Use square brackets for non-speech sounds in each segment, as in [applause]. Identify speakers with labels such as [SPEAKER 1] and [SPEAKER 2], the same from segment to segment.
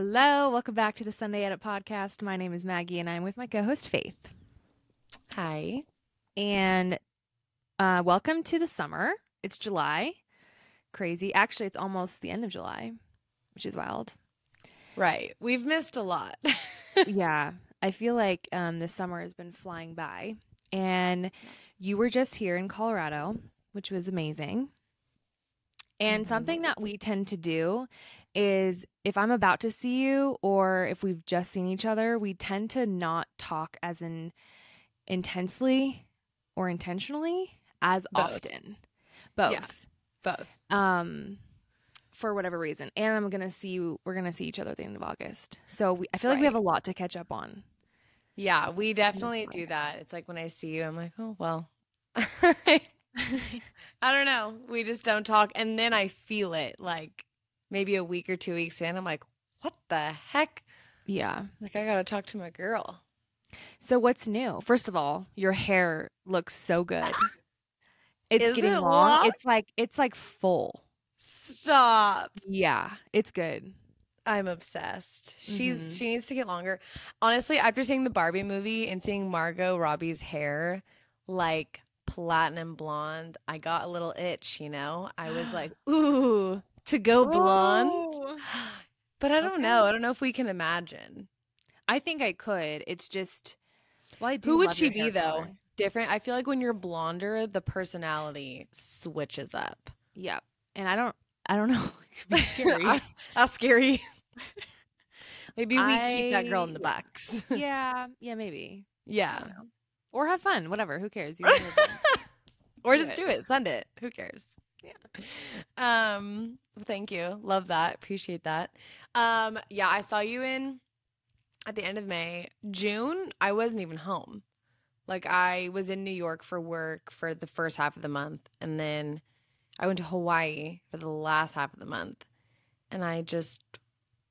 [SPEAKER 1] Hello, welcome back to the Sunday Edit podcast. My name is Maggie and I'm with my co host Faith.
[SPEAKER 2] Hi.
[SPEAKER 1] And uh, welcome to the summer. It's July. Crazy. Actually, it's almost the end of July, which is wild.
[SPEAKER 2] Right. We've missed a lot. [laughs]
[SPEAKER 1] yeah. I feel like um, this summer has been flying by. And you were just here in Colorado, which was amazing. And
[SPEAKER 2] Mm-hmm.
[SPEAKER 1] something that we tend to do is if I'm about to see you or if we've just seen each other, we tend to not talk as in intensely or intentionally as
[SPEAKER 2] Both.
[SPEAKER 1] often. Both.
[SPEAKER 2] Yeah. Both.
[SPEAKER 1] Um for whatever reason. And I'm going to see you we're going to see each other at the end of August. So we, I feel like we have a lot to catch up on.
[SPEAKER 2] Yeah, we definitely do that. It's like when I see you, I'm like, oh, well. [laughs] I don't know. We just don't talk. And then I feel it like maybe a week or two weeks in. I'm like, what the heck?
[SPEAKER 1] yeah.
[SPEAKER 2] Like, I got to talk to my girl.
[SPEAKER 1] So what's new? First of all, your hair looks so good. [laughs] It's
[SPEAKER 2] Is
[SPEAKER 1] getting
[SPEAKER 2] it
[SPEAKER 1] long.
[SPEAKER 2] long?
[SPEAKER 1] It's like it's like full.
[SPEAKER 2] Stop.
[SPEAKER 1] Yeah, it's good.
[SPEAKER 2] I'm obsessed. She's
[SPEAKER 1] Mhm.
[SPEAKER 2] she needs to get longer. Honestly, after seeing the Barbie movie and seeing Margot Robbie's hair like platinum blonde, I got a little itch, you know? I was [gasps] like, "Ooh, to go blonde."
[SPEAKER 1] Oh.
[SPEAKER 2] But I don't
[SPEAKER 1] Okay.
[SPEAKER 2] know. I don't know if we can imagine.
[SPEAKER 1] I think I could. It's just well, I do.
[SPEAKER 2] Who would she be though?
[SPEAKER 1] color.
[SPEAKER 2] Different. I feel like when you're blonder, the personality switches up.
[SPEAKER 1] Yep. And I don't. I don't know. [laughs] It could be [laughs] scary.
[SPEAKER 2] That's scary. [laughs] Maybe we keep that girl in the box.
[SPEAKER 1] yeah. Yeah. Maybe.
[SPEAKER 2] Yeah.
[SPEAKER 1] Or have fun. Whatever. Who cares? You know what I'm doing.
[SPEAKER 2] or
[SPEAKER 1] Do
[SPEAKER 2] just
[SPEAKER 1] it.
[SPEAKER 2] do it. Send it. Who cares?
[SPEAKER 1] Yeah.
[SPEAKER 2] Um. Thank you. Love that. Appreciate that. Um. Yeah. I saw you in at the end of May. June. I wasn't even home. Like I was in New York for work for the first half of the month, and then I went to Hawaii for the last half of the month, and I just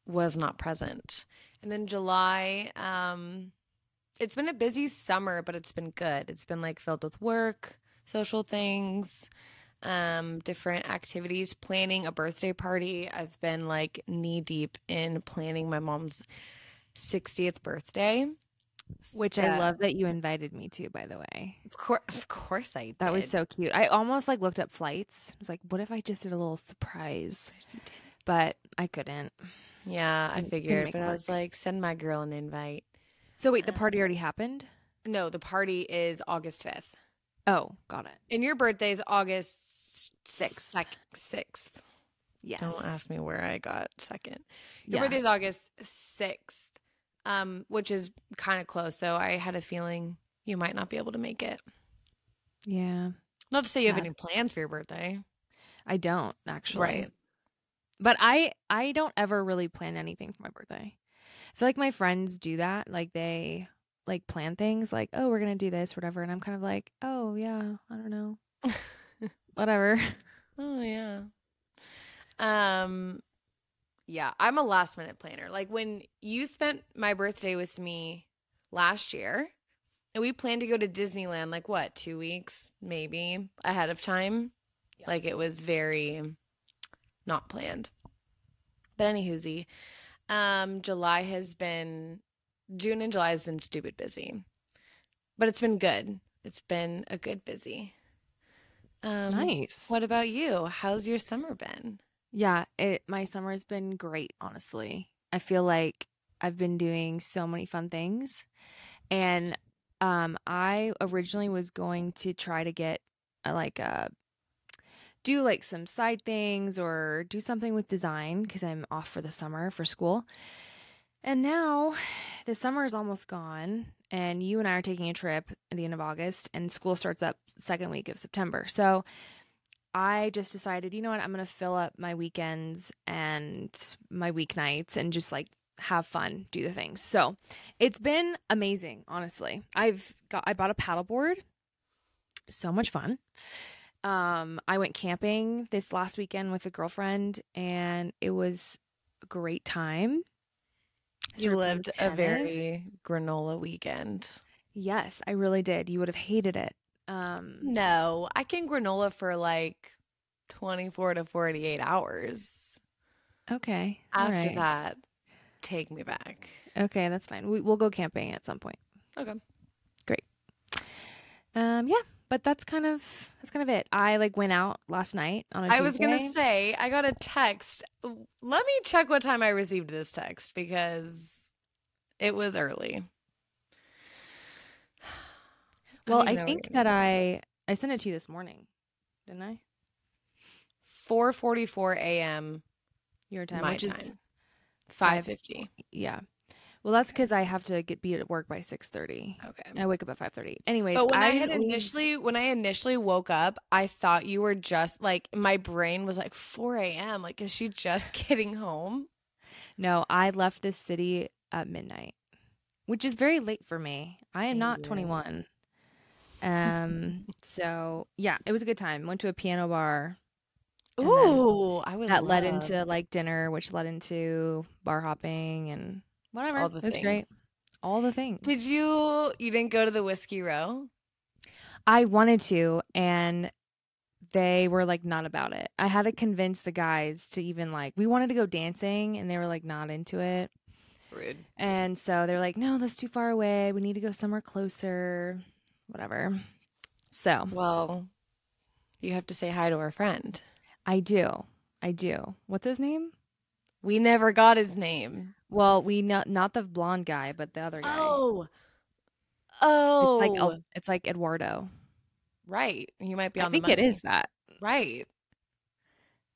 [SPEAKER 2] was not present. And then July. Um. It's been a busy summer, but it's been good. It's been like filled with work, social things, um, different activities, planning a birthday party. I've been like knee deep in planning my mom's 60th birthday.
[SPEAKER 1] Which I love that you invited me to. By the way.
[SPEAKER 2] Of course, of course I did.
[SPEAKER 1] That was so cute. I almost like looked up flights. I was like, what if I just did a little surprise? But I couldn't.
[SPEAKER 2] Yeah, I figured, but I was like, send my girl an invite.
[SPEAKER 1] So wait, the party already happened?
[SPEAKER 2] No, the party is August 5th.
[SPEAKER 1] Oh, got it.
[SPEAKER 2] And your birthday is August
[SPEAKER 1] Sixth.
[SPEAKER 2] 6th.
[SPEAKER 1] Yes.
[SPEAKER 2] Don't ask me where I got second. Your
[SPEAKER 1] Yeah.
[SPEAKER 2] birthday is August 6th, um, which is kind of close. So I had a feeling you might not be able to make it.
[SPEAKER 1] Yeah.
[SPEAKER 2] Not to say you have any plans for your birthday.
[SPEAKER 1] I don't actually.
[SPEAKER 2] Right.
[SPEAKER 1] But I I don't ever really plan anything for my birthday. I feel like my friends do that. Like they like plan things like, "Oh, we're going to do this, whatever." And I'm kind of like, "Oh, yeah, I don't know." [laughs] whatever.
[SPEAKER 2] Oh yeah. Um yeah, I'm a last minute planner. Like when you spent my birthday with me last year, and we planned to go to Disneyland like what, 2 weeks maybe ahead of time.
[SPEAKER 1] Yeah.
[SPEAKER 2] Like it was very not planned. But anywho, um July has been June and July has been stupid busy. But it's been good. It's been a good busy. Um
[SPEAKER 1] nice.
[SPEAKER 2] what about you? How's your summer been?
[SPEAKER 1] Yeah, it my summer's been great, honestly. I feel like I've been doing so many fun things. And um I originally was going to try to get uh, like uh do like some side things or do something with design because I'm off for the summer for school. And now the summer is almost gone and you and I are taking a trip at the end of August and school starts up second week of September. So I just decided, you know what, I'm going to fill up my weekends and my weeknights and just like have fun, do the things. So it's been amazing, honestly. I've got, I bought a paddleboard. So much fun. Um, I went camping this last weekend with a girlfriend and it was a great time.
[SPEAKER 2] You
[SPEAKER 1] Started
[SPEAKER 2] lived a very granola weekend.
[SPEAKER 1] Yes, I really did. You would have hated it. Um,
[SPEAKER 2] No, I can granola for like 24 to 48 hours
[SPEAKER 1] okay.
[SPEAKER 2] after
[SPEAKER 1] right.
[SPEAKER 2] that. take me back.
[SPEAKER 1] Okay, that's fine. We, we'll go camping at some point.
[SPEAKER 2] Okay. Great.
[SPEAKER 1] Um, yeah, but that's kind of that's kind of it. I like went out last night on a
[SPEAKER 2] I was gonna say I got a text. Let me check what time I received this text because it was early. [sighs]
[SPEAKER 1] Well,
[SPEAKER 2] don't
[SPEAKER 1] I think that. I I sent it to you this morning, didn't I?
[SPEAKER 2] 4:44 a.m.
[SPEAKER 1] Your time,
[SPEAKER 2] my
[SPEAKER 1] which is
[SPEAKER 2] time. 5:50.
[SPEAKER 1] yeah. Well, that's because I have to get be at work by six thirty.
[SPEAKER 2] Okay.
[SPEAKER 1] I wake up at five thirty. Anyways,
[SPEAKER 2] But when I,
[SPEAKER 1] I'm
[SPEAKER 2] had initially when I initially woke up, I thought you were just like my brain was like 4 a.m. Like, is she just [laughs] getting home?
[SPEAKER 1] no, I left this city at midnight, which is very late for me. I am
[SPEAKER 2] Thank
[SPEAKER 1] not twenty one. Um. so yeah, it was a good time. Went to a piano bar.
[SPEAKER 2] Ooh, I would
[SPEAKER 1] that led into like dinner, which led into bar hopping and whatever.
[SPEAKER 2] all the
[SPEAKER 1] it was
[SPEAKER 2] things.
[SPEAKER 1] great. All the things.
[SPEAKER 2] Did you you didn't go to the whiskey row?
[SPEAKER 1] I wanted to, and they were like not about it. I had to convince the guys to even like we wanted to go dancing, and they were like not into it.
[SPEAKER 2] Rude.
[SPEAKER 1] And so they're like, "No, that's too far away. We need to go somewhere closer." Whatever. So
[SPEAKER 2] Well, you have to say hi to our friend.
[SPEAKER 1] I do, I do. What's his name?
[SPEAKER 2] We never got his name.
[SPEAKER 1] Well, we not not the blonde guy, but the other guy.
[SPEAKER 2] Oh. Oh.
[SPEAKER 1] It's like El- oh. it's like Eduardo.
[SPEAKER 2] right. You might be
[SPEAKER 1] I
[SPEAKER 2] on the
[SPEAKER 1] think it is that.
[SPEAKER 2] Right.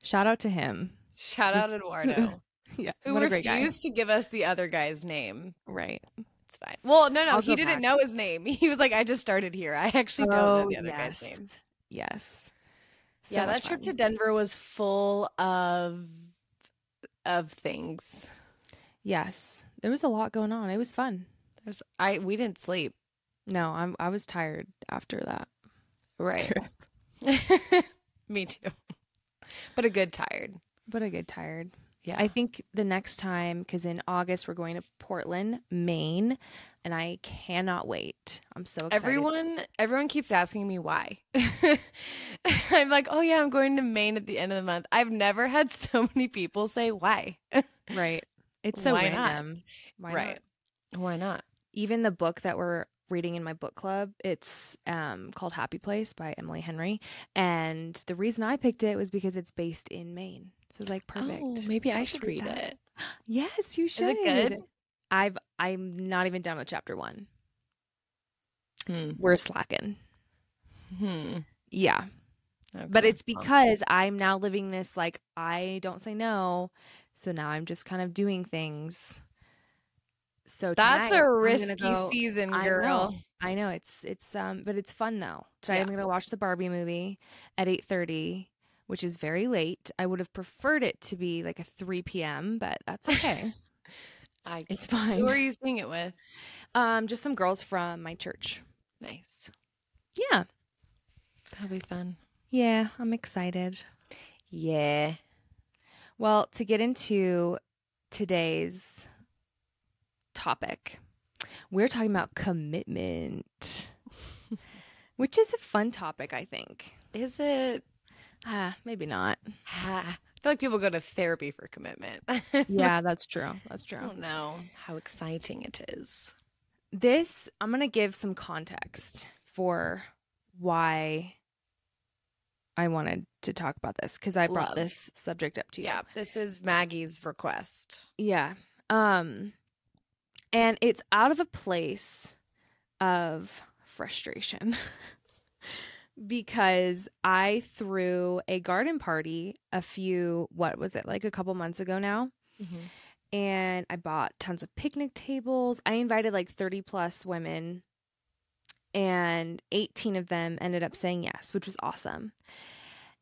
[SPEAKER 1] Shout out to him.
[SPEAKER 2] Shout out Eduardo. [laughs]
[SPEAKER 1] Yeah, [laughs]
[SPEAKER 2] who
[SPEAKER 1] what a great guy.
[SPEAKER 2] refused to give us the other guy's name.
[SPEAKER 1] Right.
[SPEAKER 2] It's fine. Well, no, no,
[SPEAKER 1] I'll
[SPEAKER 2] he didn't
[SPEAKER 1] back.
[SPEAKER 2] know his name. [laughs] He was like, I just started here. I actually don't know oh, the other
[SPEAKER 1] yes.
[SPEAKER 2] guy's name.
[SPEAKER 1] Yes. So
[SPEAKER 2] yeah, that trip to. Denver was full of of things.
[SPEAKER 1] Yes, there was a lot going on. It was fun.
[SPEAKER 2] There's I we didn't sleep.
[SPEAKER 1] No, I'm I was tired after that.
[SPEAKER 2] Right. [laughs] [laughs] Me too. But a good tired.
[SPEAKER 1] But a good tired.
[SPEAKER 2] Yeah.
[SPEAKER 1] I think the next time, because in August we're going to Portland, Maine, and I cannot wait. I'm so excited.
[SPEAKER 2] Everyone everyone keeps asking me why. [laughs] I'm like, "Oh yeah, I'm going to Maine at the end of the month." I've never had so many people say why.
[SPEAKER 1] right? It's so
[SPEAKER 2] Why not?
[SPEAKER 1] random. Why
[SPEAKER 2] right.
[SPEAKER 1] not?
[SPEAKER 2] Why not?
[SPEAKER 1] Even the book that we're reading in my book club, it's um, called Happy Place by Emily Henry, and the reason I picked it was because it's based in Maine. So it's like perfect.
[SPEAKER 2] Oh, maybe I should
[SPEAKER 1] read
[SPEAKER 2] read it.
[SPEAKER 1] Yes, you should.
[SPEAKER 2] Is it good?
[SPEAKER 1] I've I'm not even done with chapter one.
[SPEAKER 2] Hmm.
[SPEAKER 1] We're slacking.
[SPEAKER 2] Hmm.
[SPEAKER 1] Yeah. But it's because I'm now living this like I don't say no. So now I'm just kind of doing things. So
[SPEAKER 2] That's
[SPEAKER 1] tonight,
[SPEAKER 2] a risky
[SPEAKER 1] go-
[SPEAKER 2] season,
[SPEAKER 1] I
[SPEAKER 2] girl.
[SPEAKER 1] know. I know it's it's um but it's fun though. Today
[SPEAKER 2] Yeah.
[SPEAKER 1] I'm gonna watch the Barbie movie at eight thirty, which is very late. I would have preferred it to be like a three p.m., but that's [laughs] okay.
[SPEAKER 2] I
[SPEAKER 1] it's fine.
[SPEAKER 2] Who are you seeing it with?
[SPEAKER 1] Um, just some girls from my church.
[SPEAKER 2] Nice.
[SPEAKER 1] Yeah,
[SPEAKER 2] That'll be fun.
[SPEAKER 1] yeah, I'm excited.
[SPEAKER 2] Yeah.
[SPEAKER 1] Well, to get into today's topic, we're talking about commitment, [laughs] which is a fun topic, I think.
[SPEAKER 2] Is it?
[SPEAKER 1] Ah, maybe not.
[SPEAKER 2] I feel like people go to therapy for commitment. [laughs]
[SPEAKER 1] Yeah, that's true. That's true.
[SPEAKER 2] I don't know how exciting it is.
[SPEAKER 1] This, I'm going to give some context for why I wanted to talk about this because I brought
[SPEAKER 2] Love.
[SPEAKER 1] this subject up to you.
[SPEAKER 2] Yeah, this is Maggie's request.
[SPEAKER 1] Yeah. Um and it's out of a place of frustration [laughs] because I threw a garden party a few what was it? Like a couple months ago now. And I bought tons of picnic tables. I invited like 30 plus women and 18 of them ended up saying yes, which was awesome.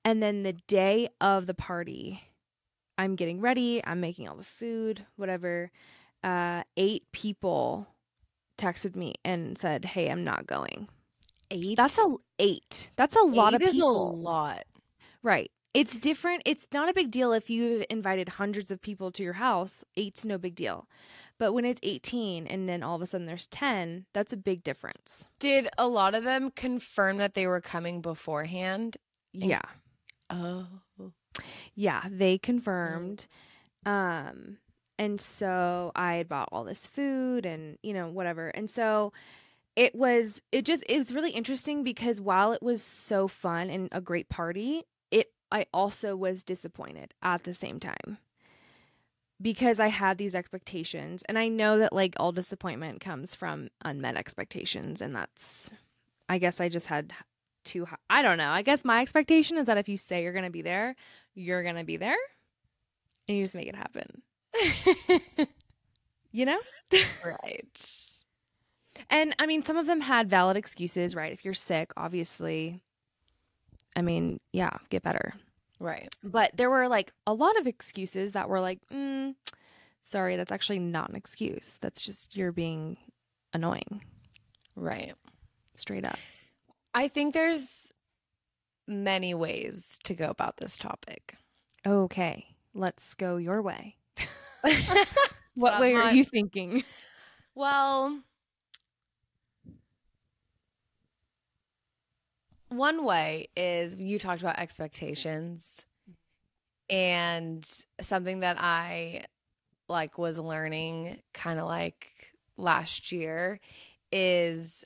[SPEAKER 1] And then the day of the party, I'm getting ready, I'm making all the food, whatever. Uh, eight people texted me and said, "Hey, I'm not going."
[SPEAKER 2] Eight.
[SPEAKER 1] That's a eight. That's a lot of
[SPEAKER 2] Eight is
[SPEAKER 1] people.
[SPEAKER 2] a lot.
[SPEAKER 1] Right. It's different. It's not a big deal if you've invited hundreds of people to your house. Eight's no big deal. But when it's 18 and then all of a sudden there's 10, that's a big difference.
[SPEAKER 2] Did a lot of them confirm that they were coming beforehand?
[SPEAKER 1] Yeah.
[SPEAKER 2] Oh.
[SPEAKER 1] Yeah, they confirmed. Um And so I had bought all this food and, you know, whatever. And so it was it just it was really interesting because while it was so fun and a great party, it I also was disappointed at the same time. Because I had these expectations and I know that like all disappointment comes from unmet expectations and that's I guess I just had too high. I don't know. I guess my expectation is that if you say you're going to be there, you're going to be there and you just make it happen. [laughs] you know?
[SPEAKER 2] right.
[SPEAKER 1] And I mean, some of them had valid excuses, right? If you're sick, obviously, I mean, yeah, get better.
[SPEAKER 2] Right.
[SPEAKER 1] But there were like a lot of excuses that were like, mm, sorry, that's actually not an excuse. That's just you're being annoying.
[SPEAKER 2] Right.
[SPEAKER 1] Straight up.
[SPEAKER 2] I think there's many ways to go about this topic.
[SPEAKER 1] Okay, let's go your way. [laughs] [laughs] what way are you thinking?
[SPEAKER 2] Well, one way is you talked about expectations and something that I like was learning kind of like last year is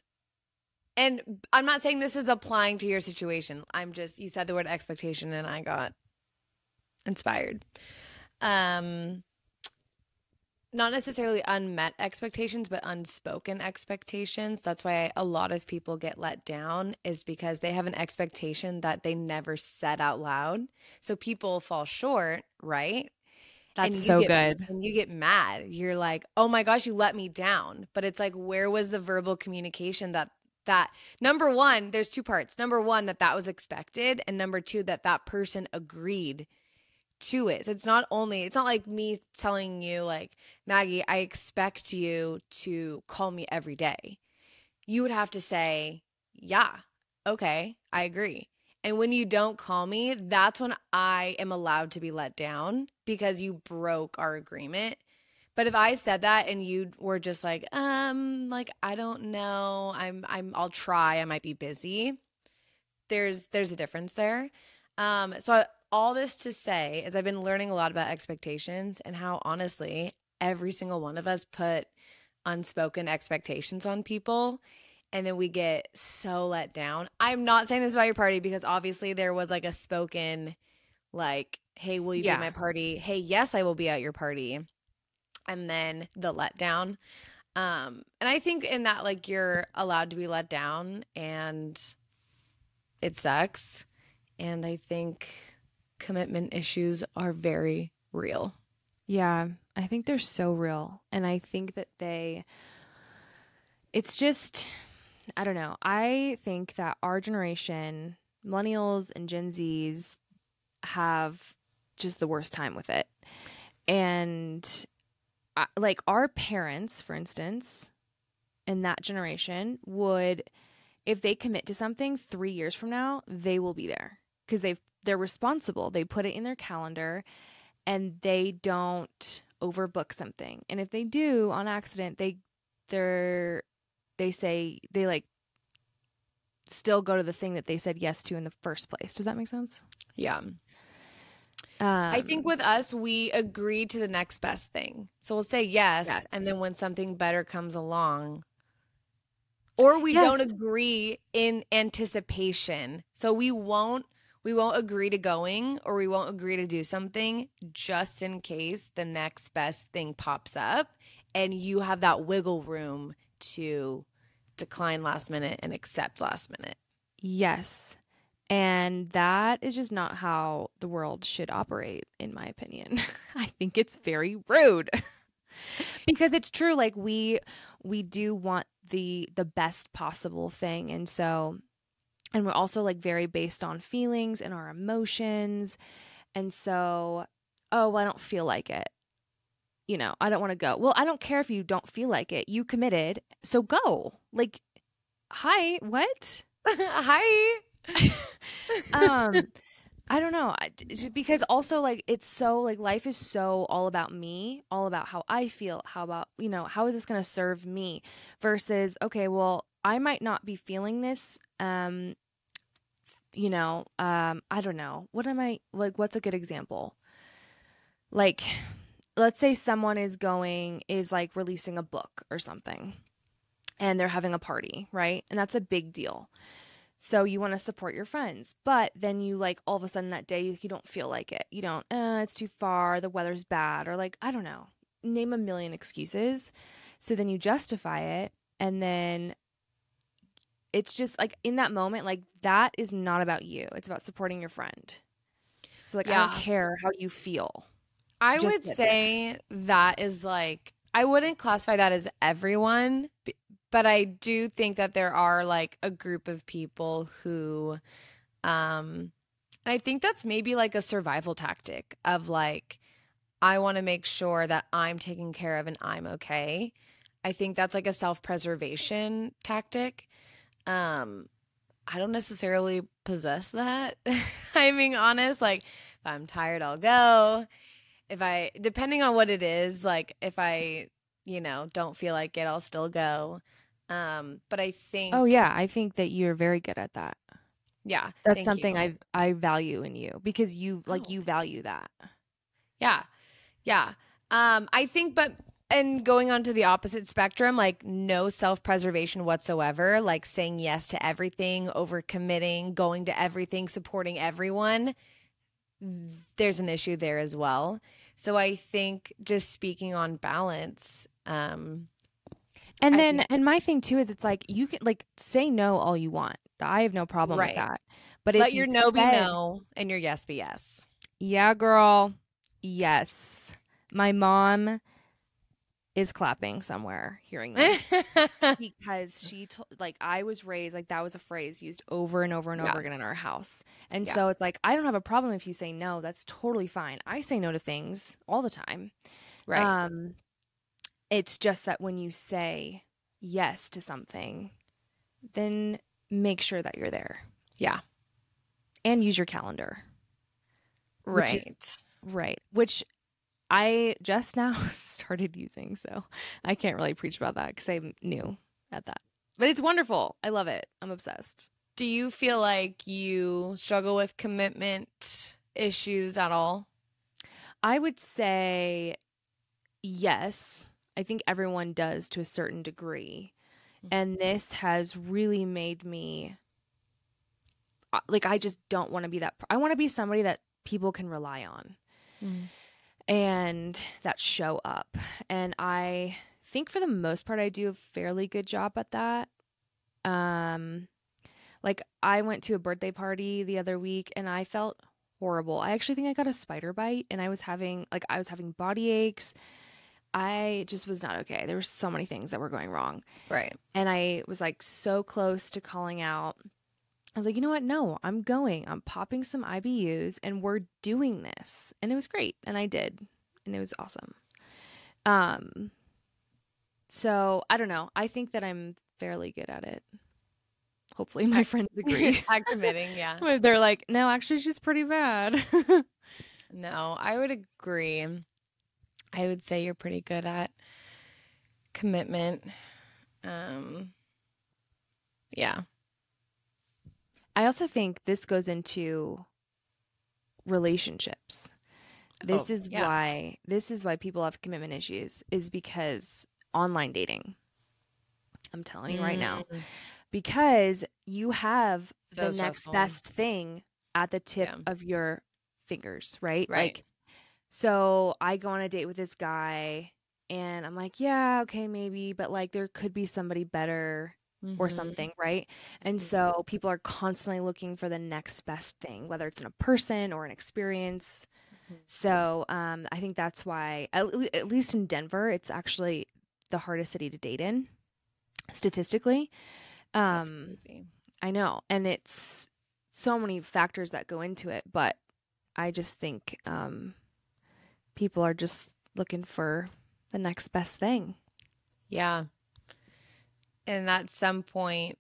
[SPEAKER 2] and I'm not saying this is applying to your situation. I'm just you said the word expectation and I got inspired. Um not necessarily unmet expectations but unspoken expectations. That's why a lot of people get let down is because they have an expectation that they never said out loud. So people fall short, right?
[SPEAKER 1] That's so
[SPEAKER 2] get,
[SPEAKER 1] good.
[SPEAKER 2] And you get mad. You're like, "Oh my gosh, you let me down." But it's like where was the verbal communication that that number one there's two parts. Number one that that was expected and number two that that person agreed to it. So it's not only it's not like me telling you like maggie i expect you to call me every day. You would have to say yeah okay i agree. And when you don't call me that's when i am allowed to be let down because you broke our agreement but if I said that and you were just like, um, like I don't know, I'm I'm I'll try, I might be busy. There's there's a difference there. Um, so all this to say is I've been learning a lot about expectations and how honestly every single one of us put unspoken expectations on people and then we get so let down. I'm not saying this about your party because obviously there was like a spoken like, hey, will you yeah. be at my party? Hey, yes, I will be at your party and then the letdown. Um, and I think in that, like, you're allowed to be let down and it sucks. And I think commitment issues are very real.
[SPEAKER 1] Yeah, I think they're so real. And I think that they, it's just, I don't know. I think that our generation, millennials and Gen Zs, have just the worst time with it. And like our parents, for instance, in that generation would if they commit to something 3 years from now, they will be there because they've they're responsible. They put it in their calendar and they don't overbook something. And if they do on accident, they they're they say they like still go to the thing that they said yes to in the first place. Does that make sense?
[SPEAKER 2] Yeah. Um, I think with us, we agree to the next best thing. So we'll say yes, yes. and then when something better comes along, or we yes. don't agree in anticipation. So we won't we won't agree to going or we won't agree to do something just in case the next best thing pops up and you have that wiggle room to decline last minute and accept last minute.
[SPEAKER 1] Yes. And that is just not how the world should operate, in my opinion. [laughs] I think it's very rude. [laughs] because it's true, like we we do want the the best possible thing. And so and we're also like very based on feelings and our emotions. And so, oh, well, I don't feel like it. You know, I don't want to go. Well, I don't care if you don't feel like it. You committed, so go. Like, hi, what? [laughs]
[SPEAKER 2] hi. [laughs]
[SPEAKER 1] um I don't know because also like it's so like life is so all about me, all about how I feel, how about, you know, how is this going to serve me versus okay, well, I might not be feeling this um you know, um I don't know. What am I like what's a good example? Like let's say someone is going is like releasing a book or something and they're having a party, right? And that's a big deal. So you want to support your friends, but then you like all of a sudden that day you don't feel like it. You don't, uh, it's too far, the weather's bad, or like, I don't know, name a million excuses. So then you justify it, and then it's just like in that moment, like that is not about you. It's about supporting your friend. So like I don't care how you feel.
[SPEAKER 2] I
[SPEAKER 1] Just
[SPEAKER 2] would say that is like I wouldn't classify that as everyone, but I do think that there are like a group of people who um and I think that's maybe like a survival tactic of like I want to make sure that I'm taken care of and I'm okay. I think that's like a self-preservation tactic. Um I don't necessarily possess that. [laughs] I'm being honest. Like, if I'm tired, I'll go. If I, depending on what it is, like if I, you know, don't feel like it, I'll still go. Um, but I think,
[SPEAKER 1] Oh yeah, I think that you're very good at that.
[SPEAKER 2] yeah,
[SPEAKER 1] That's something
[SPEAKER 2] you.
[SPEAKER 1] I I value in you because you like
[SPEAKER 2] Oh.
[SPEAKER 1] you value that.
[SPEAKER 2] Yeah. Yeah. Um, I think, but, and going on to the opposite spectrum, like no self preservation whatsoever, like saying yes to everything, over committing, going to everything, supporting everyone, there's an issue there as well. So I think just speaking on balance, um,
[SPEAKER 1] And
[SPEAKER 2] I
[SPEAKER 1] then
[SPEAKER 2] think-
[SPEAKER 1] and my thing too is it's like you can like say no all you want. I have no problem
[SPEAKER 2] Right.
[SPEAKER 1] with that. But
[SPEAKER 2] let your
[SPEAKER 1] you
[SPEAKER 2] no be no and your yes be yes.
[SPEAKER 1] Yeah, girl. Yes. My mom is clapping somewhere hearing [laughs] this because she told like I was raised like that was a phrase used over and over and
[SPEAKER 2] Yeah.
[SPEAKER 1] over again in our house. And
[SPEAKER 2] Yeah.
[SPEAKER 1] so it's like I don't have a problem if you say no. That's totally fine. I say no to things all the time.
[SPEAKER 2] right.
[SPEAKER 1] Um it's just that when you say yes to something, then make sure that you're there
[SPEAKER 2] yeah.
[SPEAKER 1] and use your calendar. which is-
[SPEAKER 2] Right.
[SPEAKER 1] Right. Which I just [laughs] now started using, so I can't really preach about that because I'm new at that. But it's wonderful. I love it. I'm obsessed.
[SPEAKER 2] Do you feel like you struggle with commitment issues at all?
[SPEAKER 1] I would say yes. I think everyone does to a certain degree. And this has really made me uh, like I just don't want to be that I want to be somebody that people can rely on. and that show up. And I think for the most part I do a fairly good job at that. Um like I went to a birthday party the other week and I felt horrible. I actually think I got a spider bite and I was having like I was having body aches. I just was not okay. There were so many things that were going wrong.
[SPEAKER 2] Right.
[SPEAKER 1] And I was like so close to calling out. I was like, you know what? No, I'm going. I'm popping some IBUs and we're doing this. And it was great. And I did. And it was awesome. Um so I don't know. I think that I'm fairly good at it. Hopefully my [laughs] friends agree. [laughs]
[SPEAKER 2] At committing, yeah. [laughs]
[SPEAKER 1] They're like, no, actually she's pretty bad.
[SPEAKER 2] No, I would agree. I would say you're pretty good at commitment. Um yeah.
[SPEAKER 1] I also think this goes into relationships. This
[SPEAKER 2] Oh,
[SPEAKER 1] is
[SPEAKER 2] yeah.
[SPEAKER 1] why this is why people have commitment issues is because online dating. I'm telling you right now.
[SPEAKER 2] Mm,
[SPEAKER 1] Because you have
[SPEAKER 2] So
[SPEAKER 1] the next best thing at the tip
[SPEAKER 2] Yeah.
[SPEAKER 1] of your fingers, right?
[SPEAKER 2] Right.
[SPEAKER 1] Like so I go on a date with this guy and I'm like, yeah, okay, maybe, but like there could be somebody better or
[SPEAKER 2] mhm.
[SPEAKER 1] something, right? And
[SPEAKER 2] Mhm.
[SPEAKER 1] so people are constantly looking for the next best thing, whether it's in a person or an experience.
[SPEAKER 2] Mhm.
[SPEAKER 1] So um, I think that's why, at, le- at least in Denver, it's actually the hardest city to date in, statistically.
[SPEAKER 2] That's
[SPEAKER 1] Um,
[SPEAKER 2] crazy.
[SPEAKER 1] I know, and it's so many factors that go into it, but I just think um, people are just looking for the next best thing.
[SPEAKER 2] Yeah. And at some point,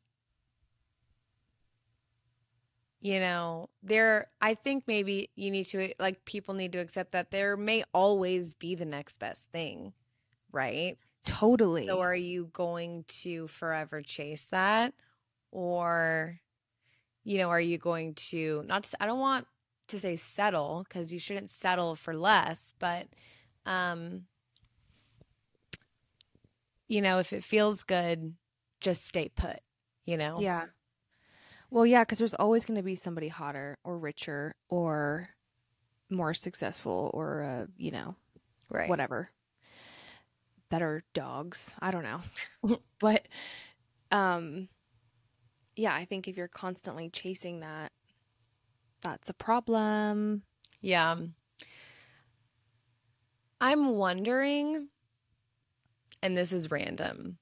[SPEAKER 2] you know, there, I think maybe you need to, like, people need to accept that there may always be the next best thing, right?
[SPEAKER 1] Totally.
[SPEAKER 2] So are you going to forever chase that? Or, you know, are you going to, not, I don't want to say settle because you shouldn't settle for less, but um you know, if it feels good, just stay put, you know?
[SPEAKER 1] Yeah. Well, yeah, because there's always going to be somebody hotter or richer or more successful or, uh, you know,
[SPEAKER 2] Right.
[SPEAKER 1] whatever. Better dogs. I don't know. [laughs] but, um, yeah, I think if you're constantly chasing that, that's a problem.
[SPEAKER 2] Yeah. I'm wondering, and this is random,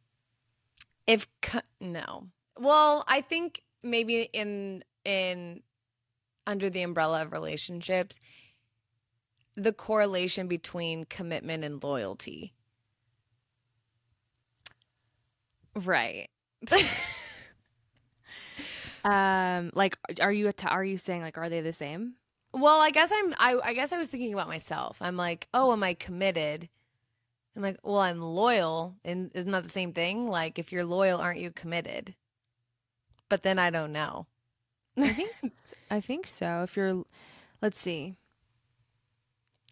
[SPEAKER 2] if co- no. Well, I think maybe in in under the umbrella of relationships, the correlation between commitment and loyalty.
[SPEAKER 1] Right. [laughs] um, like, are you att- are you saying like, are they the same?
[SPEAKER 2] Well, I guess I'm I, I guess I was thinking about myself. I'm like, oh, am I committed? I'm like, well, I'm loyal, and isn't that the same thing? Like, if you're loyal, aren't you committed? But then I don't know.
[SPEAKER 1] I [laughs] think I think so. If you're, let's see.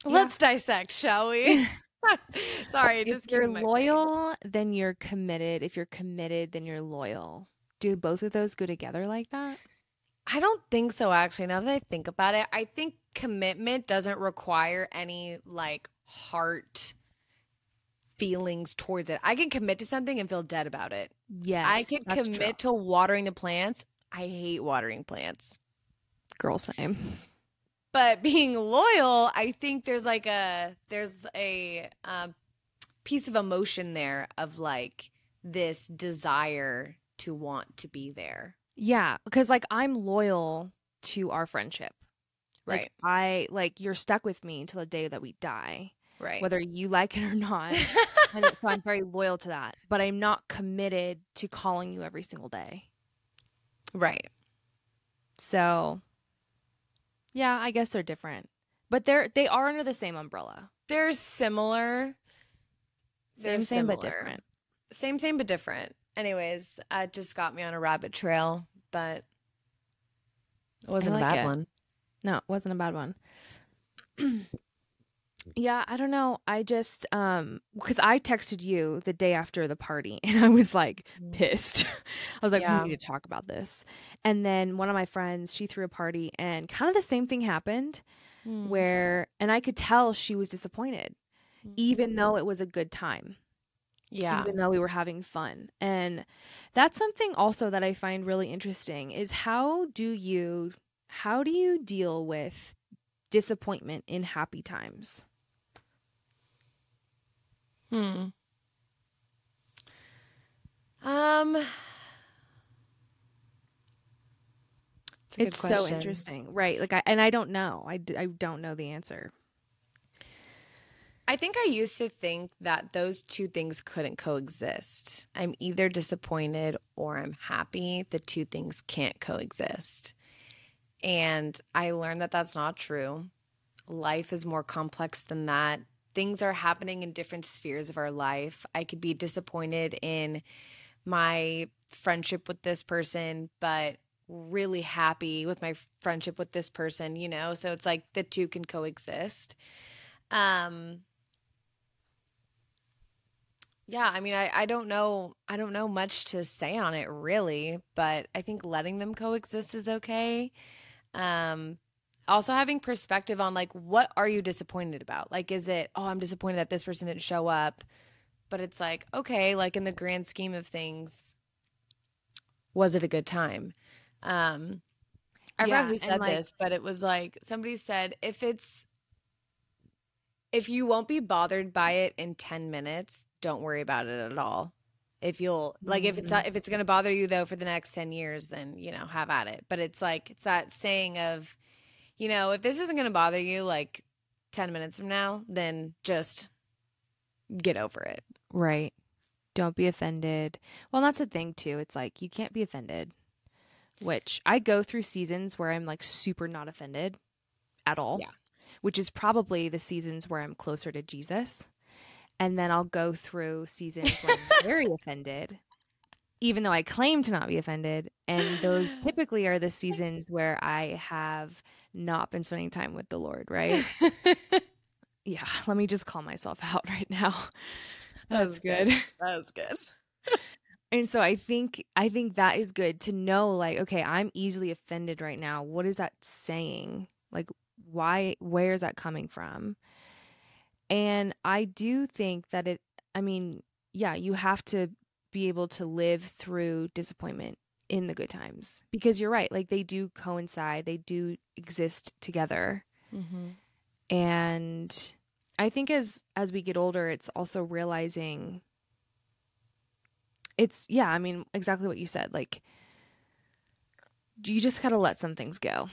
[SPEAKER 1] Yeah.
[SPEAKER 2] Let's dissect, shall we? [laughs] [laughs] Sorry,
[SPEAKER 1] if
[SPEAKER 2] just
[SPEAKER 1] you're loyal, then you're committed. If you're committed, then you're loyal. Do both of those go together like that?
[SPEAKER 2] I don't think so, actually. Now that I think about it, I think commitment doesn't require any like heart feelings towards it. I can commit to something and feel dead about it.
[SPEAKER 1] Yes,
[SPEAKER 2] I can commit
[SPEAKER 1] true.
[SPEAKER 2] to watering the plants. I hate watering plants.
[SPEAKER 1] girl same.
[SPEAKER 2] But being loyal, I think there's like a there's a um, piece of emotion there of like this desire to want to be there.
[SPEAKER 1] Yeah, because like I'm loyal to our friendship.
[SPEAKER 2] Right.
[SPEAKER 1] Like I like you're stuck with me until the day that we die,
[SPEAKER 2] right.
[SPEAKER 1] whether you like it or not. [laughs] and so I'm very loyal to that. But I'm not committed to calling you every single day.
[SPEAKER 2] right.
[SPEAKER 1] So yeah, I guess they're different. But they're they are under the same umbrella.
[SPEAKER 2] They're similar. They're
[SPEAKER 1] Same same but different.
[SPEAKER 2] Same, same, but different. Anyways, uh, it just got me on a rabbit trail, but it wasn't
[SPEAKER 1] like
[SPEAKER 2] a bad
[SPEAKER 1] it.
[SPEAKER 2] one.
[SPEAKER 1] No, it wasn't a bad one. [clears throat] yeah, I don't know. I just um because I texted you the day after the party [laughs] and I was like pissed. [laughs] I was like,
[SPEAKER 2] Yeah.
[SPEAKER 1] we need to talk about this. And then one of my friends, she threw a party and kind of the same thing happened
[SPEAKER 2] Hmm.
[SPEAKER 1] where and I could tell she was disappointed, even though it was a good time.
[SPEAKER 2] Yeah,
[SPEAKER 1] even though we were having fun. And that's something also that I find really interesting is how do you how do you deal with disappointment in happy times?
[SPEAKER 2] Hmm. Um. It's,
[SPEAKER 1] It's so interesting. Right. Like I and I don't know. I, d- I don't know the answer.
[SPEAKER 2] I think I used to think that those two things couldn't coexist. I'm either disappointed or I'm happy. The two things can't coexist. And I learned that that's not true. Life is more complex than that. Things are happening in different spheres of our life. I could be disappointed in my friendship with this person, but really happy with my friendship with this person, you know? So it's like the two can coexist. Um yeah, I mean, I, I don't know. I don't know much to say on it really, but I think letting them coexist is okay. Um, also having perspective on like, what are you disappointed about? Like, is it, oh, I'm disappointed that this person didn't show up, but it's like, okay, like in the grand scheme of things, was it a good time? Um, I
[SPEAKER 1] Yeah,
[SPEAKER 2] forgot who said
[SPEAKER 1] like-
[SPEAKER 2] this, but it was like somebody said if it's if you won't be bothered by it in 10 minutes, don't worry about it at all. If you'll like if it's mm-hmm. not, if it's going to bother you though for the next 10 years, then, you know, have at it. But it's like it's that saying of you know, if this isn't going to bother you like 10 minutes from now, then just get over it.
[SPEAKER 1] Right. Don't be offended. Well, that's a thing too. It's like you can't be offended. Which I go through seasons where I'm like super not offended at all.
[SPEAKER 2] Yeah.
[SPEAKER 1] Which is probably the seasons where I'm closer to Jesus. And then I'll go through seasons where I'm very offended, even though I claim to not be offended. And those typically are the seasons where I have not been spending time with the Lord, right? [laughs] yeah, let me just call myself [laughs] out right now.
[SPEAKER 2] That
[SPEAKER 1] That's
[SPEAKER 2] was
[SPEAKER 1] good. [laughs]
[SPEAKER 2] That was good.
[SPEAKER 1] And so I think I think that is good to know like okay, I'm easily offended right now. What is that saying? Like why where is that coming from? And I do think that it I mean, yeah, you have to be able to live through disappointment in the good times because you're right, like they do coincide, they do exist together.
[SPEAKER 2] Mm-hmm.
[SPEAKER 1] And I think as as we get older, it's also realizing it's yeah, I mean, exactly what you said. Like you just got to let some things go.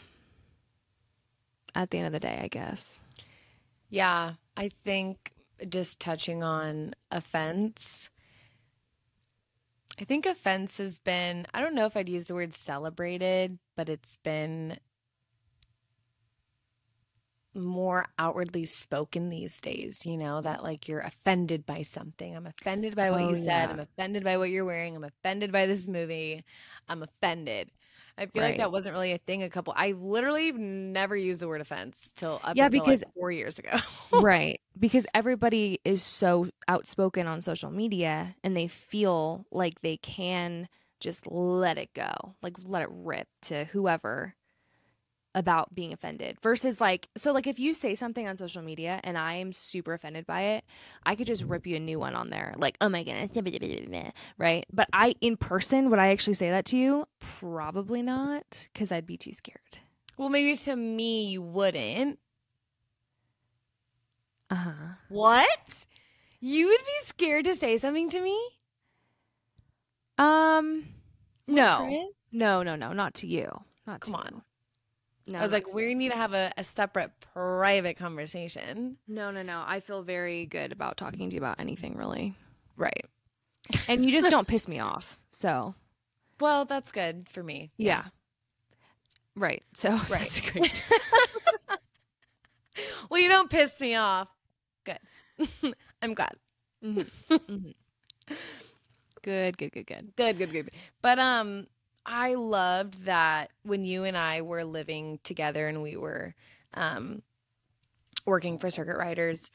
[SPEAKER 1] At the end of the day, I guess.
[SPEAKER 2] Yeah, I think just touching on offense. I think offense has been, I don't know if I'd use the word celebrated, but it's been more outwardly spoken these days, you know, that like you're offended by something. I'm offended by what
[SPEAKER 1] Oh,
[SPEAKER 2] you said.
[SPEAKER 1] yeah.
[SPEAKER 2] I'm offended by what you're wearing. I'm offended by this movie. I'm offended. I feel like that wasn't really a thing a couple I literally never used the word offense till up
[SPEAKER 1] Yeah, because-
[SPEAKER 2] like 4 years ago.
[SPEAKER 1] right. Because everybody is so outspoken on social media and they feel like they can just let it go, like let it rip to whoever about being offended versus like so like if you say something on social media and I am super offended by it, I could just rip you a new one on there like oh my goodness right? But I in person would I actually say that to you? Probably not cuz I'd be too scared.
[SPEAKER 2] well, maybe to me you wouldn't.
[SPEAKER 1] Uh-huh.
[SPEAKER 2] What? You would be scared to say something to me?
[SPEAKER 1] Um no. No, no, no, not to you. Not to
[SPEAKER 2] Come
[SPEAKER 1] you. No,
[SPEAKER 2] I was like, we need to have a, a separate private conversation.
[SPEAKER 1] No, no, no. I feel very good about talking to you about anything really.
[SPEAKER 2] Right.
[SPEAKER 1] And you just don't [laughs] piss me off. So,
[SPEAKER 2] Well, that's good for me.
[SPEAKER 1] yeah. Right. So, [laughs]
[SPEAKER 2] Right.
[SPEAKER 1] that's great. [laughs]
[SPEAKER 2] Well, you don't piss me off. Good. I'm glad.
[SPEAKER 1] Mhm. Mhm. Good, good, good, good.
[SPEAKER 2] Good, good, good. But um I loved that when you and I were living together and we were um working for circuit riders,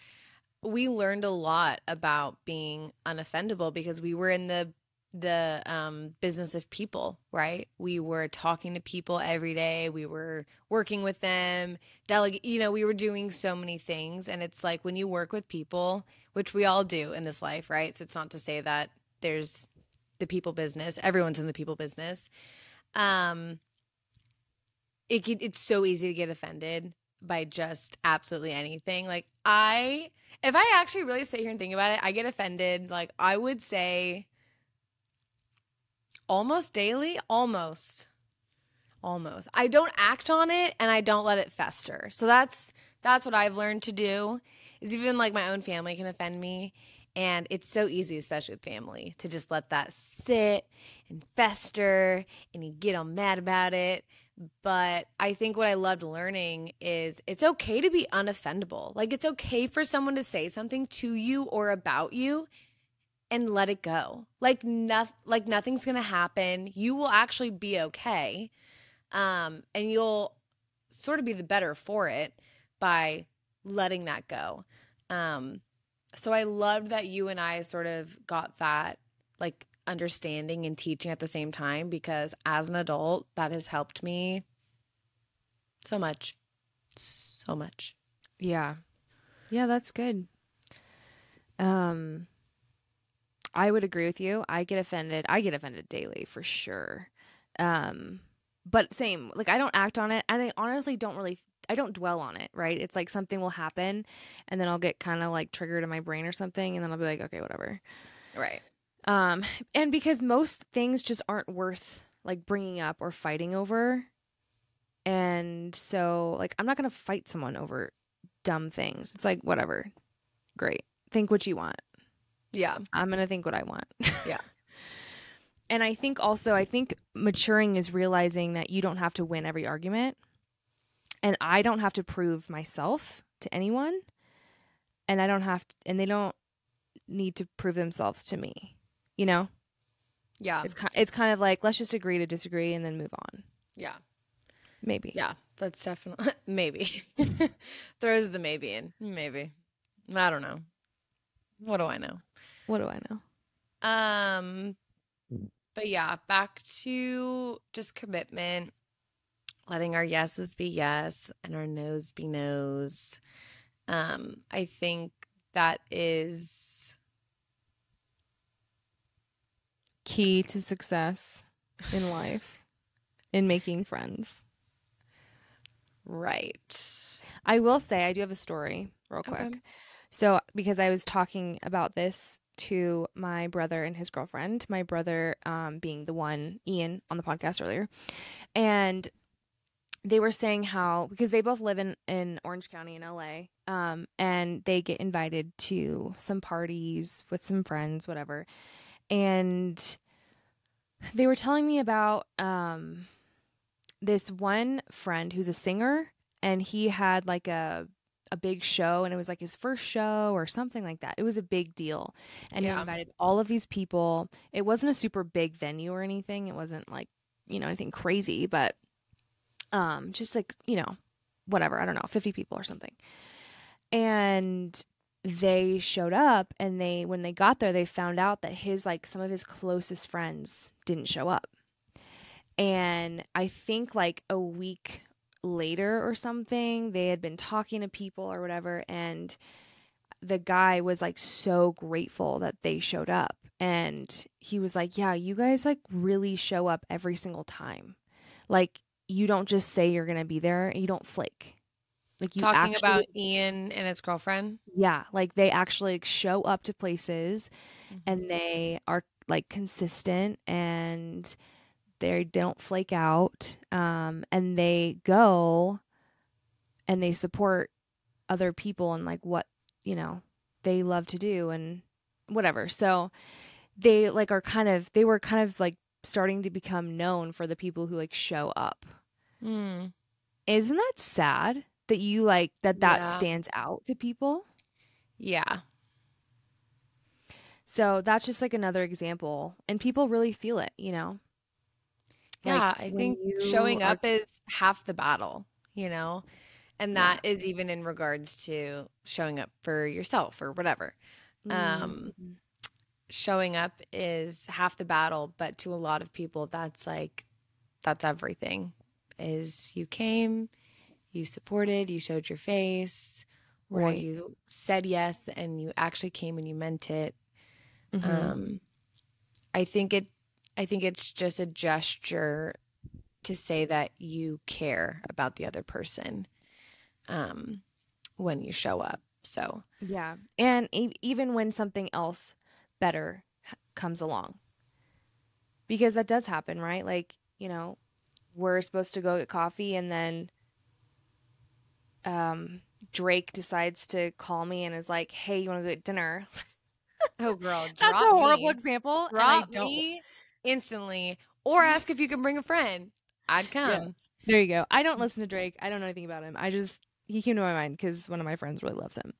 [SPEAKER 2] we learned a lot about being unoffendable because we were in the the um business of people, right? We were talking to people every day. We were working with them, delegate, you know, we were doing so many things and it's like when you work with people, which we all do in this life, right? So it's not to say that there's the people business. Everyone's in the people business. Um it it's so easy to get offended by just absolutely anything. Like I if I actually really sit here and think about it, I get offended like I would say almost daily, almost almost. I don't act on it and I don't let it fester. So that's that's what I've learned to do. Is even like my own family can offend me and it's so easy especially with family to just let that sit and fester and you get all mad about it. But I think what I loved learning is it's okay to be unoffendable. Like it's okay for someone to say something to you or about you and let it go. Like nothing like nothing's going to happen. You will actually be okay. Um and you'll sort of be the better for it by letting that go. Um so I loved that you and I sort of got that like understanding and teaching at the same time because as an adult that has helped me so much. So much.
[SPEAKER 1] Yeah. Yeah, that's good. Um I would agree with you. I get offended. I get offended daily for sure. Um but same, like I don't act on it and I honestly don't really I don't dwell on it, right? It's like something will happen and then I'll get kind of like triggered in my brain or something and then I'll be like, okay, whatever.
[SPEAKER 2] Right.
[SPEAKER 1] Um and because most things just aren't worth like bringing up or fighting over. And so like I'm not going to fight someone over dumb things. It's like whatever. Great. Think what you want.
[SPEAKER 2] Yeah.
[SPEAKER 1] I'm going to think what I want. [laughs]
[SPEAKER 2] Yeah.
[SPEAKER 1] and I think also I think maturing is realizing that you don't have to win every argument. And I don't have to prove myself to anyone. And I don't have to, and they don't need to prove themselves to me. You know?
[SPEAKER 2] Yeah.
[SPEAKER 1] It's kind it's kind of like let's just agree to disagree and then move on.
[SPEAKER 2] Yeah.
[SPEAKER 1] Maybe.
[SPEAKER 2] Yeah. That's definitely [laughs] maybe. [laughs] Throws the maybe in. Maybe. I don't know. What do I know?
[SPEAKER 1] What do I know?
[SPEAKER 2] Um, but yeah, back to just commitment, letting our yeses be yes and our no's be no's. Um, I think that is
[SPEAKER 1] Key to success in life, in making friends.
[SPEAKER 2] right.
[SPEAKER 1] I will say I do have a story real quick.
[SPEAKER 2] Okay.
[SPEAKER 1] So, because I was talking about this to my brother and his girlfriend, my brother um, being the one, Ian, on the podcast earlier. And they were saying how, because they both live in, in Orange County in LA, um, and they get invited to some parties with some friends, whatever. And they were telling me about um, this one friend who's a singer, and he had like a a big show and it was like his first show or something like that. It was a big deal. And he invited all of these people. It wasn't a super big venue or anything. It wasn't like, you know, anything crazy, but um just like, you know, whatever, I don't know, 50 people or something. And they showed up and they when they got there they found out that his like some of his closest friends didn't show up. And I think like a week later or something, they had been talking to people or whatever, and the guy was like so grateful that they showed up. And he was like, Yeah, you guys like really show up every single time. Like, you don't just say you're going to be there, and you don't flake. Like, you
[SPEAKER 2] Talking
[SPEAKER 1] actually,
[SPEAKER 2] about Ian and his girlfriend.
[SPEAKER 1] yeah, like they actually like, show up to places
[SPEAKER 2] Mm-hmm.
[SPEAKER 1] and they are like consistent and they don't flake out um and they go and they support other people and like what you know they love to do and whatever so they like are kind of they were kind of like starting to become known for the people who like show up
[SPEAKER 2] Mm.
[SPEAKER 1] isn't that sad that you like that that
[SPEAKER 2] Yeah.
[SPEAKER 1] stands out to people
[SPEAKER 2] Yeah.
[SPEAKER 1] so that's just like another example and people really feel it you know Like,
[SPEAKER 2] Yeah, I think showing
[SPEAKER 1] are-
[SPEAKER 2] up is half the battle, you know? And
[SPEAKER 1] Yeah.
[SPEAKER 2] that is even in regards to showing up for yourself or whatever. Um,
[SPEAKER 1] Mm.
[SPEAKER 2] Showing up is half the battle, but to a lot of people that's like that's everything. Is you came, you supported, you showed your face, or
[SPEAKER 1] Right.
[SPEAKER 2] you said yes and you actually came and you meant it.
[SPEAKER 1] Mhm.
[SPEAKER 2] um i think it i think it's just a gesture to say that you care about the other person um when you show up so
[SPEAKER 1] Yeah. And e- even when something else better comes along. Because that does happen, right? Like, you know, we're supposed to go get coffee and then um Drake decides to call me and is like, "Hey, you want to go get dinner?" [laughs]
[SPEAKER 2] oh girl [laughs]
[SPEAKER 1] That's a horrible
[SPEAKER 2] me.
[SPEAKER 1] example. and I
[SPEAKER 2] drop
[SPEAKER 1] don't-
[SPEAKER 2] me instantly or ask if you can bring a friend i'd come
[SPEAKER 1] There you go. I don't listen to Drake. I don't know anything about him. I just he came to my mind because one of my friends really loves him.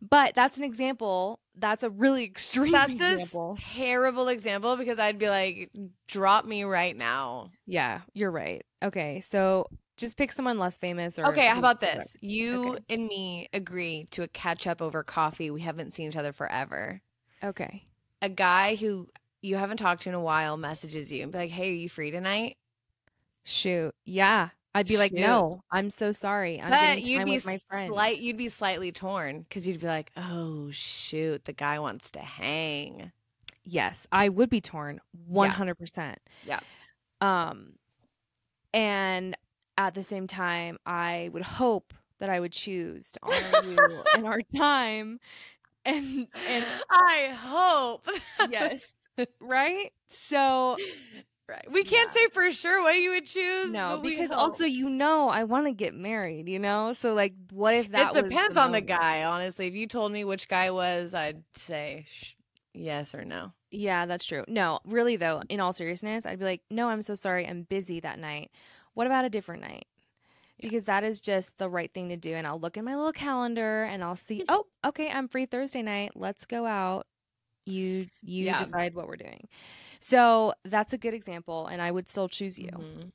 [SPEAKER 1] But that's an example. That's a really [laughs] extreme
[SPEAKER 2] that's
[SPEAKER 1] example.
[SPEAKER 2] a terrible example because i'd be like drop me right now
[SPEAKER 1] Yeah, you're right. Okay, so just pick someone less famous or
[SPEAKER 2] Okay, how about this? You
[SPEAKER 1] Okay.
[SPEAKER 2] and me agree to a catch up over coffee. We haven't seen each other forever.
[SPEAKER 1] Okay.
[SPEAKER 2] A guy who you haven't talked to in a while messages you and be like, "Hey, are you free tonight?"
[SPEAKER 1] Shoot. Yeah. I'd be like,
[SPEAKER 2] Shoot.
[SPEAKER 1] "No, I'm so sorry. I'm
[SPEAKER 2] but you'd be
[SPEAKER 1] with my friend."
[SPEAKER 2] slight. You'd be slightly torn because you'd be like, "Oh shoot, the guy wants to hang."
[SPEAKER 1] yes, I would be torn 100%.
[SPEAKER 2] Yeah.
[SPEAKER 1] Um and at the same time, I would hope that I would choose to honor you [laughs] and our time and and
[SPEAKER 2] I hope.
[SPEAKER 1] yes, [laughs] right? So
[SPEAKER 2] right. We can't
[SPEAKER 1] Yeah.
[SPEAKER 2] say for sure what you would choose.
[SPEAKER 1] no,
[SPEAKER 2] but
[SPEAKER 1] because
[SPEAKER 2] hope.
[SPEAKER 1] also you know I want to get married, you know? So like what if that
[SPEAKER 2] it depends on the guy. Honestly, if you told me which guy was, I'd say sh- yes or no.
[SPEAKER 1] Yeah, that's true. No, really though, in all seriousness, I'd be like, "No, I'm so sorry. I'm busy that night. What about a different night?"
[SPEAKER 2] Yeah.
[SPEAKER 1] Because that is just the right thing to do and I'll look at my little calendar and I'll see, [laughs] "Oh, okay, I'm free Thursday night. Let's go out." You you
[SPEAKER 2] Yeah.
[SPEAKER 1] decide what we're doing. So, that's a good example and I would still choose you.
[SPEAKER 2] Mhm.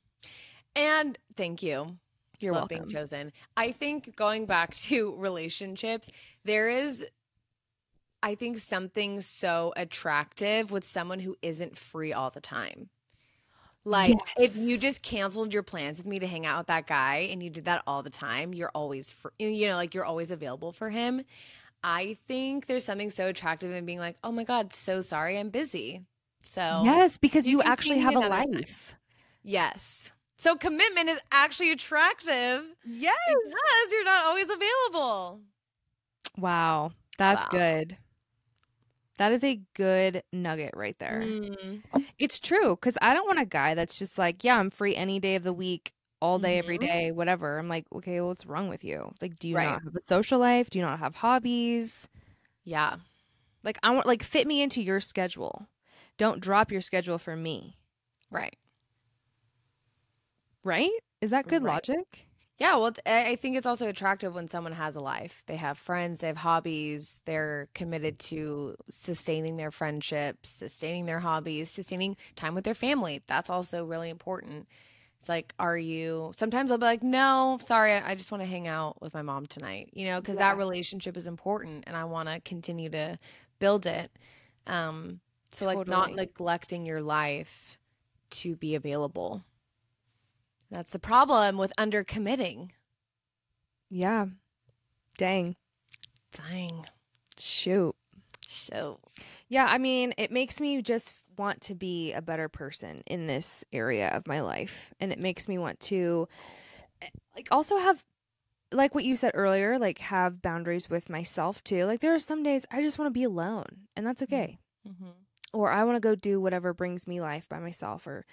[SPEAKER 2] And thank you.
[SPEAKER 1] You're
[SPEAKER 2] love
[SPEAKER 1] welcome.
[SPEAKER 2] being chosen. I think going back [laughs] to relationships, there is I think something so attractive with someone who isn't free all the time. Like if you just canceled your plans with me to hang out with that guy and you did that all the time, you're always free, you know, like you're always available for him. I think there's something so attractive in being like, "Oh my god, so sorry, I'm busy." So,
[SPEAKER 1] Yes, because
[SPEAKER 2] you
[SPEAKER 1] you, actually have a
[SPEAKER 2] time.
[SPEAKER 1] life.
[SPEAKER 2] yes. So commitment is actually attractive
[SPEAKER 1] Yes.
[SPEAKER 2] because you're not always available.
[SPEAKER 1] Wow. That's
[SPEAKER 2] Wow.
[SPEAKER 1] good. That is a good nugget right there.
[SPEAKER 2] Mm.
[SPEAKER 1] It's true because I don't want a guy that's just like, yeah, I'm free any day of the week, all day, every
[SPEAKER 2] Mhm.
[SPEAKER 1] day, whatever. I'm like, okay, well, what's wrong with you? Like, do you
[SPEAKER 2] Right.
[SPEAKER 1] not have a social life? Do you not have hobbies?
[SPEAKER 2] Yeah.
[SPEAKER 1] Like, I want, like, fit me into your schedule. Don't drop your schedule for me.
[SPEAKER 2] Right.
[SPEAKER 1] Right? Is that good
[SPEAKER 2] Right.
[SPEAKER 1] logic?
[SPEAKER 2] Yeah, well, I think it's also attractive when someone has a life. They have friends, they have hobbies, they're committed to sustaining their friendships, sustaining their hobbies, sustaining time with their family. That's also really important. It's like, are you, sometimes I'll be like, no, sorry, I I just want to hang out with my mom tonight, you know, because
[SPEAKER 1] Yeah.
[SPEAKER 2] that relationship is important and I want to continue to build it. Um, so, like, not neglecting your life to be available. That's the problem with undercommitting.
[SPEAKER 1] Yeah. Dang.
[SPEAKER 2] Dang.
[SPEAKER 1] Shoot.
[SPEAKER 2] So
[SPEAKER 1] Yeah, I mean, it makes me just want to be a better person in this area of my life. And it makes me want to eh, like also have like what you said earlier, like have boundaries with myself too. Like there are some days I just want to be alone, and that's okay. Or I want to go do whatever brings me life by myself or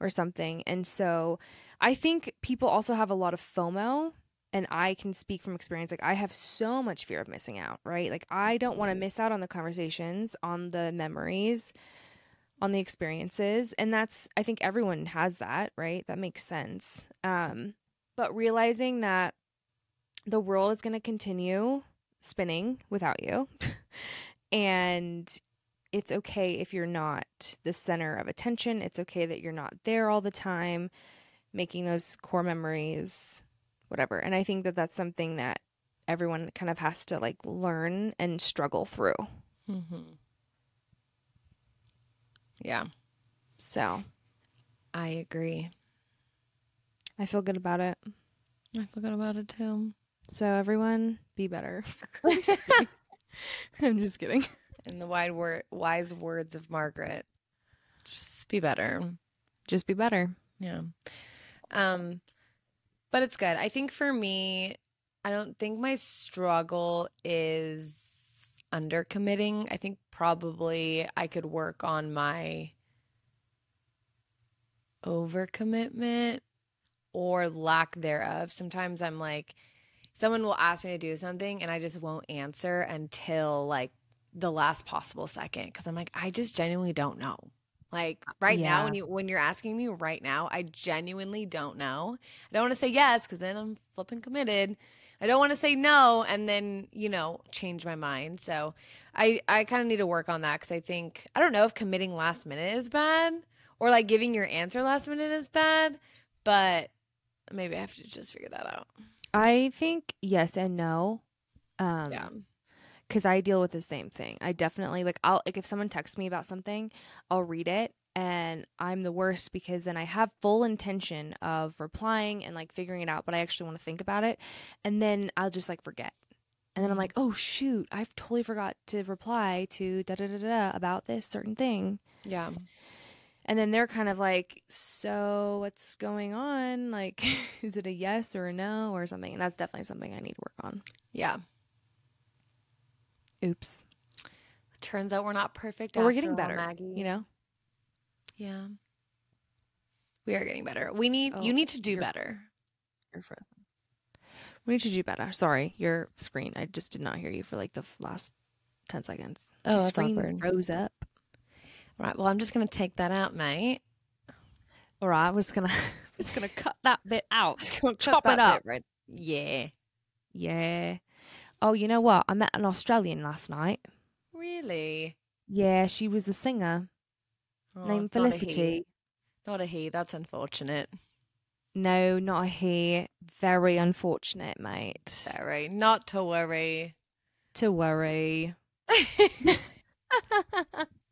[SPEAKER 1] or something. And so I think people also have a lot of FOMO and I can speak from experience like I have so much fear of missing out, right? Like I don't want to miss out on the conversations, on the memories, on the experiences, and that's I think everyone has that, right? That makes sense. Um but realizing that the world is going to continue spinning without you. [laughs] and it's okay if you're not the center of attention. It's okay that you're not there all the time, making those core memories, whatever. And I think that that's something that everyone kind of has to like learn and struggle through.
[SPEAKER 2] Mm-hmm. Yeah,
[SPEAKER 1] So
[SPEAKER 2] I agree.
[SPEAKER 1] I feel good about it.
[SPEAKER 2] I feel good about it too.
[SPEAKER 1] So everyone, be better. [laughs] [laughs] I'm just kidding.
[SPEAKER 2] In the wide word, wise words of Margaret, just be better.
[SPEAKER 1] Just be better.
[SPEAKER 2] Yeah. Um, but it's good. I think for me, I don't think my struggle is undercommitting. I think probably I could work on my overcommitment or lack thereof. Sometimes I'm like, someone will ask me to do something and I just won't answer until like the last possible second because I'm like, I just genuinely don't know. Like right now, when you when you're asking me right now, I genuinely don't know. I don't want to say yes because then I'm flipping committed. I don't want to say no and then you know change my mind. So I I kind of need to work on that because I think I don't know if committing last minute is bad or like giving your answer last minute is bad, but maybe I have to just figure that out.
[SPEAKER 1] I think yes and no. Um,
[SPEAKER 2] yeah.
[SPEAKER 1] Because I deal with the same thing. I definitely like I'll like if someone texts me about something, I'll read it and I'm the worst because then I have full intention of replying and like figuring it out, but I actually want to think about it and then I'll just like forget. And then I'm like, mm. "Oh shoot, I've totally forgot to reply to da da da da about this certain thing."
[SPEAKER 2] Yeah.
[SPEAKER 1] And then they're kind of like, "So, what's going on? Like [laughs] is it a yes or a no or something?" And that's definitely something I need to work on.
[SPEAKER 2] Yeah.
[SPEAKER 1] Oops.
[SPEAKER 2] Turns out we're not perfect.
[SPEAKER 1] But we're
[SPEAKER 2] after
[SPEAKER 1] getting
[SPEAKER 2] all,
[SPEAKER 1] better,
[SPEAKER 2] Maggie.
[SPEAKER 1] you know?
[SPEAKER 2] Yeah. We are getting better. We need
[SPEAKER 1] Oh,
[SPEAKER 2] you need to do
[SPEAKER 1] you're-
[SPEAKER 2] better.
[SPEAKER 1] You're frozen. We need to do better. Sorry, your screen. I just did not hear you for like the last ten seconds.
[SPEAKER 2] Oh,
[SPEAKER 1] My
[SPEAKER 2] that's
[SPEAKER 1] screen
[SPEAKER 2] awkward.
[SPEAKER 1] froze up.
[SPEAKER 2] All right. Well, I'm just gonna take that out, mate.
[SPEAKER 1] All right, we're just gonna [laughs] we're just gonna cut that bit out. [laughs] Chop it up.
[SPEAKER 2] right- Yeah.
[SPEAKER 1] Yeah. Oh, you know what? I met an Australian last night.
[SPEAKER 2] Really?
[SPEAKER 1] Yeah, she was the singer
[SPEAKER 2] Oh,
[SPEAKER 1] named
[SPEAKER 2] not a.
[SPEAKER 1] Felicity.
[SPEAKER 2] Not a he. That's unfortunate.
[SPEAKER 1] No, not a he. Very unfortunate, mate.
[SPEAKER 2] Sorry, not to worry.
[SPEAKER 1] To worry. [laughs] [laughs]